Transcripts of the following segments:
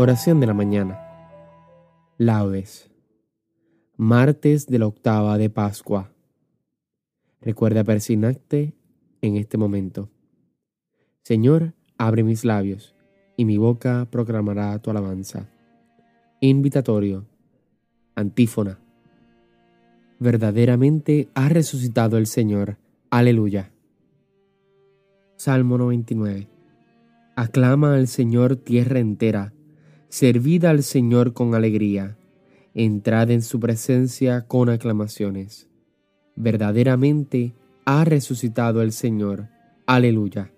Oración de la mañana. Laudes. Martes de la octava de Pascua. Recuerda persignarte en este momento. Señor, abre mis labios, y mi boca proclamará tu alabanza. Invitatorio. Antífona. Verdaderamente ha resucitado el Señor. Aleluya. Salmo 99. Aclama al Señor tierra entera Servid al Señor con alegría, entrad en su presencia con aclamaciones. Verdaderamente ha resucitado el Señor. Aleluya.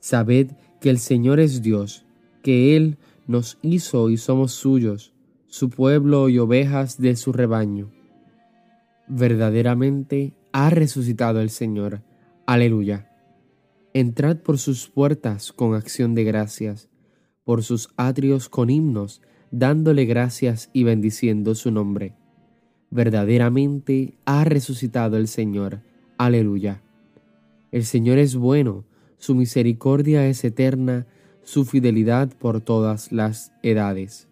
Sabed que el Señor es Dios, que Él nos hizo y somos suyos, su pueblo y ovejas de su rebaño. Verdaderamente ha resucitado el Señor. Aleluya. Entrad por sus puertas con acción de gracias por sus atrios con himnos, dándole gracias y bendiciendo su nombre. Verdaderamente ha resucitado el Señor. Aleluya. El Señor es bueno, su misericordia es eterna, su fidelidad por todas las edades.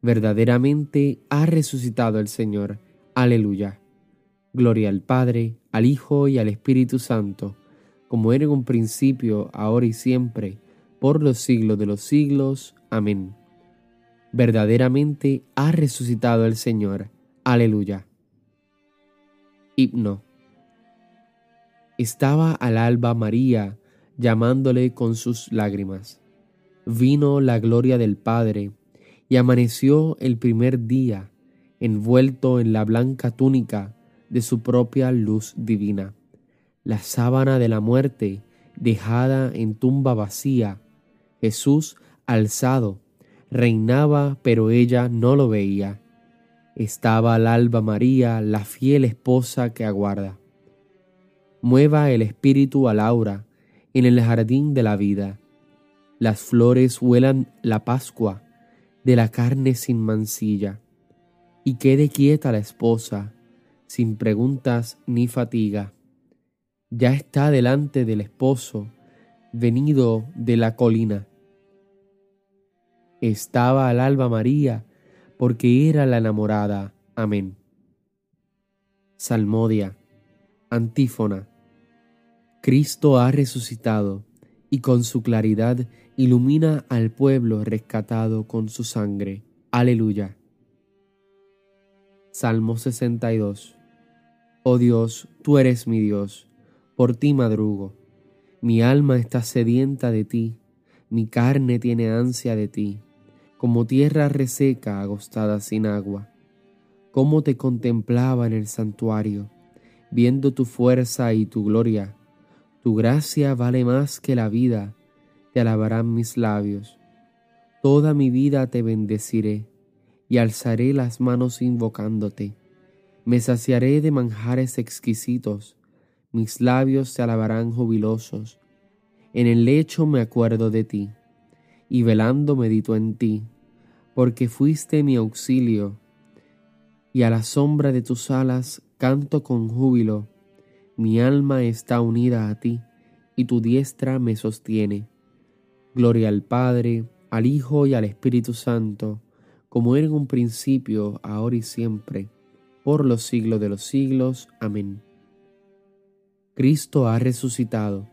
Verdaderamente ha resucitado el Señor. Aleluya. Gloria al Padre, al Hijo y al Espíritu Santo, como era en un principio, ahora y siempre, por los siglos de los siglos. Amén. Verdaderamente ha resucitado el Señor. Aleluya. Himno. Estaba al alba María llamándole con sus lágrimas. Vino la gloria del Padre y amaneció el primer día envuelto en la blanca túnica de su propia luz divina. La sábana de la muerte, dejada en tumba vacía, Jesús alzado, reinaba, pero ella no lo veía. Estaba al alba María, la fiel esposa que aguarda. Mueva el espíritu a Laura en el jardín de la vida. Las flores huelan la Pascua de la carne sin mancilla. Y quede quieta la esposa, sin preguntas ni fatiga. Ya está delante del esposo, venido de la colina. Estaba al alba María, porque era la enamorada. Amén. Salmodia. Antífona. Cristo ha resucitado, y con su claridad ilumina al pueblo rescatado con su sangre. Aleluya. Salmo 62. Oh Dios, tú eres mi Dios, por ti madrugo mi alma está sedienta de ti, mi carne tiene ansia de ti, como tierra reseca agostada sin agua. Cómo te contemplaba en el santuario, viendo tu fuerza y tu gloria. Tu gracia vale más que la vida, te alabarán mis labios. Toda mi vida te bendeciré y alzaré las manos invocándote. Me saciaré de manjares exquisitos mis labios te alabarán jubilosos. En el lecho me acuerdo de ti, y velando medito en ti, porque fuiste mi auxilio, y a la sombra de tus alas canto con júbilo. Mi alma está unida a ti, y tu diestra me sostiene. Gloria al Padre, al Hijo y al Espíritu Santo, como era en un principio, ahora y siempre, por los siglos de los siglos. Amén. Cristo ha resucitado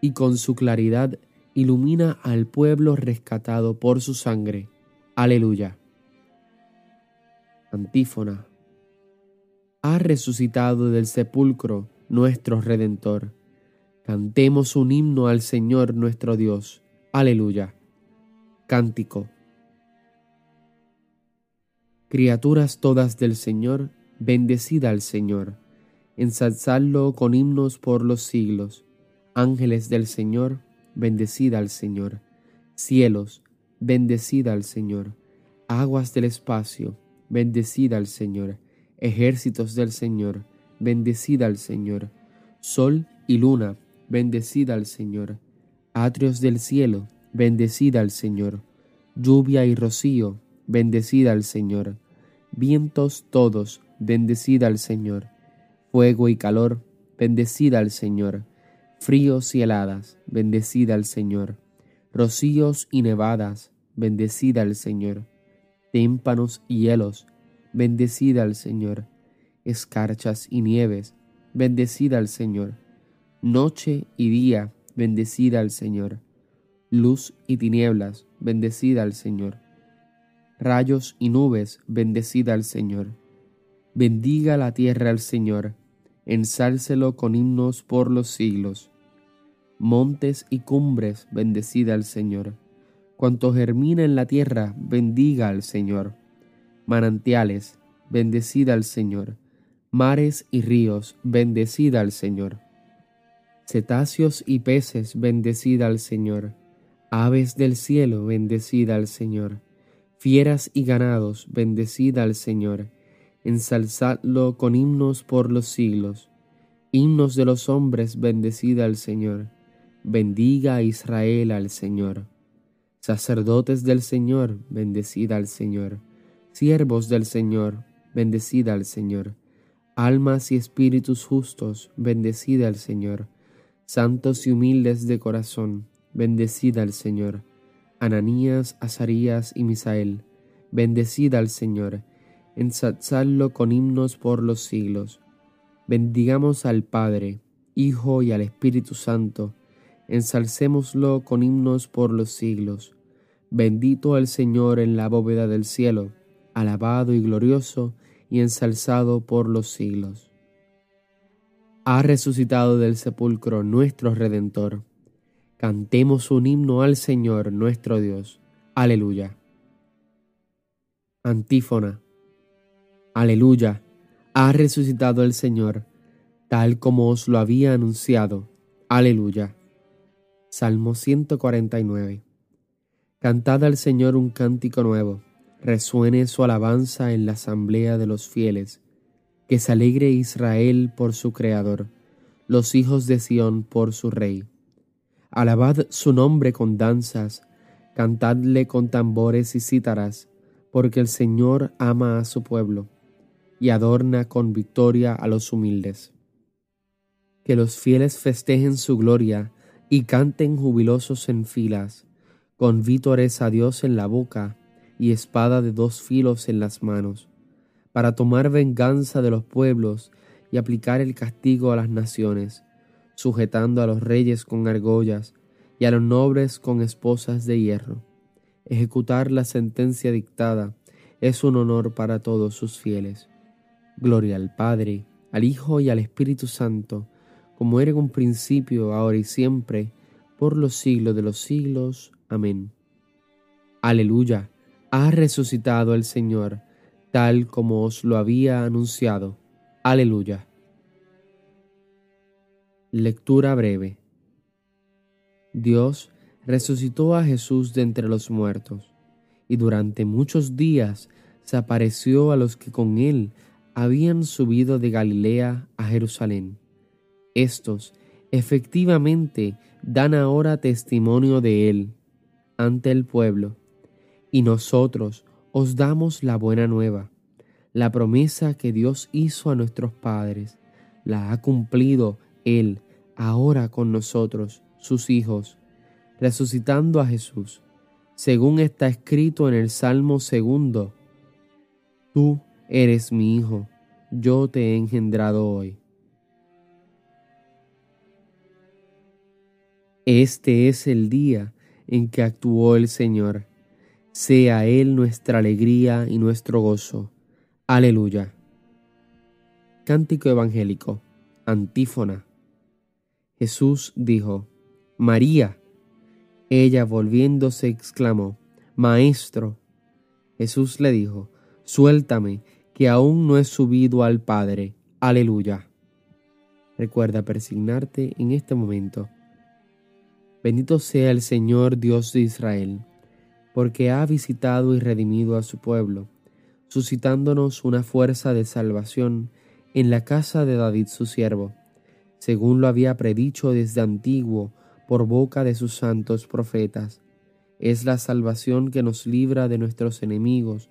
y con su claridad ilumina al pueblo rescatado por su sangre. Aleluya. Antífona. Ha resucitado del sepulcro nuestro Redentor. Cantemos un himno al Señor nuestro Dios. Aleluya. Cántico. Criaturas todas del Señor, bendecida al Señor ensalzadlo con himnos por los siglos. Ángeles del Señor, bendecida al Señor. Cielos, bendecida al Señor. Aguas del espacio, bendecida al Señor. Ejércitos del Señor, bendecida al Señor. Sol y luna, bendecida al Señor. Atrios del cielo, bendecida al Señor. Lluvia y rocío, bendecida al Señor. Vientos todos, bendecida al Señor fuego y calor, bendecida al Señor, fríos y heladas, bendecida al Señor, rocíos y nevadas, bendecida al Señor. Témpanos y hielos, bendecida al Señor. Escarchas y nieves, bendecida al Señor. Noche y día, bendecida al Señor. Luz y tinieblas, bendecida al Señor. Rayos y nubes, bendecida al Señor. Bendiga la tierra al Señor, ensálcelo con himnos por los siglos. Montes y cumbres, bendecida al Señor. Cuanto germina en la tierra, bendiga al Señor. Manantiales, bendecida al Señor. Mares y ríos, bendecida al Señor. Cetáceos y peces, bendecida al Señor. Aves del cielo, bendecida al Señor. Fieras y ganados, bendecida al Señor. Ensalzadlo con himnos por los siglos. Himnos de los hombres, bendecida al Señor. Bendiga a Israel al Señor. Sacerdotes del Señor, bendecida al Señor. Siervos del Señor, bendecida al Señor. Almas y espíritus justos, bendecida al Señor. Santos y humildes de corazón, bendecida al Señor. Ananías, Azarías y Misael, bendecida al Señor. Ensalzadlo con himnos por los siglos. Bendigamos al Padre, Hijo y al Espíritu Santo. Ensalcémoslo con himnos por los siglos. Bendito el Señor en la bóveda del cielo, alabado y glorioso y ensalzado por los siglos. Ha resucitado del sepulcro nuestro Redentor. Cantemos un himno al Señor nuestro Dios. Aleluya. Antífona. Aleluya. Ha resucitado el Señor, tal como os lo había anunciado. Aleluya. Salmo 149. Cantad al Señor un cántico nuevo, resuene su alabanza en la asamblea de los fieles, que se alegre Israel por su Creador, los hijos de Sión por su Rey. Alabad su nombre con danzas, cantadle con tambores y cítaras, porque el Señor ama a su pueblo y adorna con victoria a los humildes. Que los fieles festejen su gloria y canten jubilosos en filas, con vítores a Dios en la boca y espada de dos filos en las manos, para tomar venganza de los pueblos y aplicar el castigo a las naciones sujetando a los reyes con argollas y a los nobles con esposas de hierro. Ejecutar la sentencia dictada es un honor para todos sus fieles. Gloria al Padre, al Hijo y al Espíritu Santo, como era en un principio, ahora y siempre, por los siglos de los siglos. Amén. Aleluya, ha resucitado el Señor, tal como os lo había anunciado. Aleluya. Lectura breve. Dios resucitó a Jesús de entre los muertos, y durante muchos días se apareció a los que con él habían subido de Galilea a Jerusalén. Estos efectivamente dan ahora testimonio de él ante el pueblo, y nosotros os damos la buena nueva, la promesa que Dios hizo a nuestros padres, la ha cumplido él ahora con nosotros, sus hijos, resucitando a Jesús, según está escrito en el Salmo segundo, Tú eres mi Hijo, yo te he engendrado hoy. Este es el día en que actuó el Señor. Sea Él nuestra alegría y nuestro gozo. Aleluya. Cántico Evangélico. Antífona. Jesús dijo, María. Ella volviéndose exclamó, Maestro. Jesús le dijo, Suéltame, que aún no he subido al Padre. Aleluya. Recuerda persignarte en este momento. Bendito sea el Señor Dios de Israel, porque ha visitado y redimido a su pueblo, suscitándonos una fuerza de salvación en la casa de David su siervo según lo había predicho desde antiguo por boca de sus santos profetas. Es la salvación que nos libra de nuestros enemigos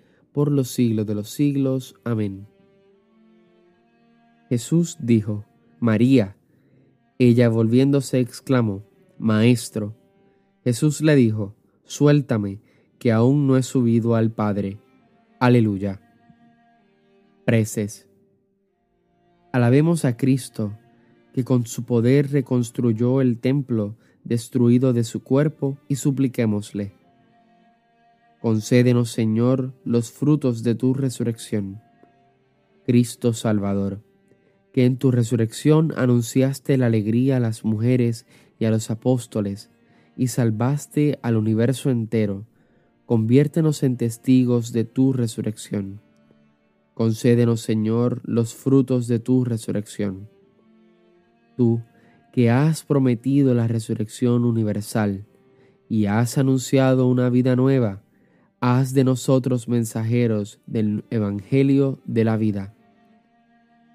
por los siglos de los siglos. Amén. Jesús dijo, María. Ella volviéndose exclamó, Maestro. Jesús le dijo, Suéltame, que aún no he subido al Padre. Aleluya. Preces. Alabemos a Cristo, que con su poder reconstruyó el templo destruido de su cuerpo, y supliquémosle. Concédenos, Señor, los frutos de tu resurrección. Cristo Salvador, que en tu resurrección anunciaste la alegría a las mujeres y a los apóstoles, y salvaste al universo entero, conviértenos en testigos de tu resurrección Concédenos, Señor, los frutos de tu resurrección. Tú, que has prometido la resurrección universal y has anunciado una vida nueva, haz de nosotros mensajeros del Evangelio de la vida.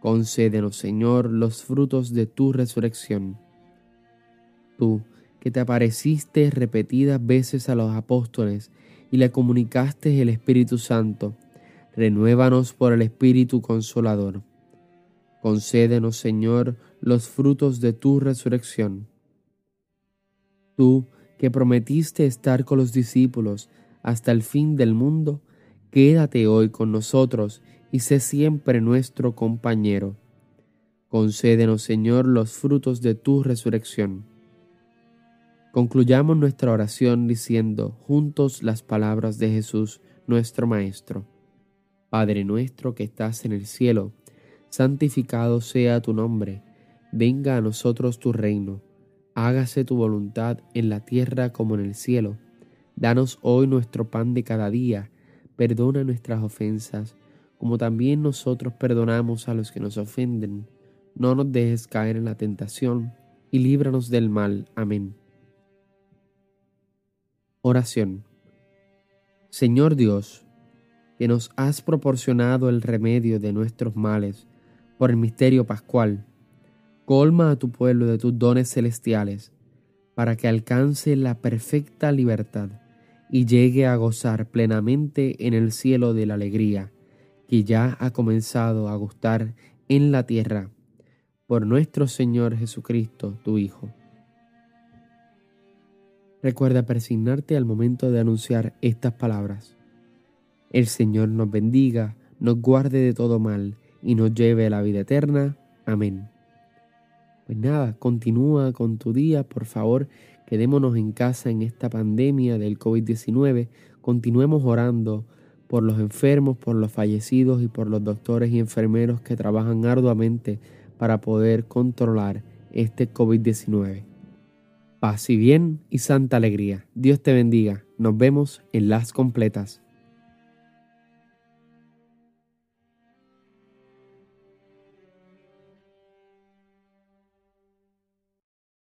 Concédenos, Señor, los frutos de tu resurrección. Tú, que te apareciste repetidas veces a los apóstoles y le comunicaste el Espíritu Santo, renuévanos por el Espíritu Consolador. Concédenos, Señor, los frutos de tu resurrección. Tú, que prometiste estar con los discípulos hasta el fin del mundo, quédate hoy con nosotros y sé siempre nuestro compañero. Concédenos, Señor, los frutos de tu resurrección. Concluyamos nuestra oración diciendo juntos las palabras de Jesús, nuestro Maestro. Padre nuestro que estás en el cielo, santificado sea tu nombre, venga a nosotros tu reino, hágase tu voluntad en la tierra como en el cielo. Danos hoy nuestro pan de cada día, perdona nuestras ofensas, como también nosotros perdonamos a los que nos ofenden. No nos dejes caer en la tentación, y líbranos del mal. Amén. Oración. Señor Dios, que nos has proporcionado el remedio de nuestros males por el misterio pascual. Colma a tu pueblo de tus dones celestiales, para que alcance la perfecta libertad y llegue a gozar plenamente en el cielo de la alegría que ya ha comenzado a gustar en la tierra, por nuestro Señor Jesucristo, tu Hijo. Recuerda persignarte al momento de anunciar estas palabras. El Señor nos bendiga, nos guarde de todo mal y nos lleve a la vida eterna. Amén. Pues nada, continúa con tu día, por favor, quedémonos en casa en esta pandemia del COVID-19, continuemos orando por los enfermos, por los fallecidos y por los doctores y enfermeros que trabajan arduamente para poder controlar este COVID-19. Paz y bien y santa alegría. Dios te bendiga. Nos vemos en las completas.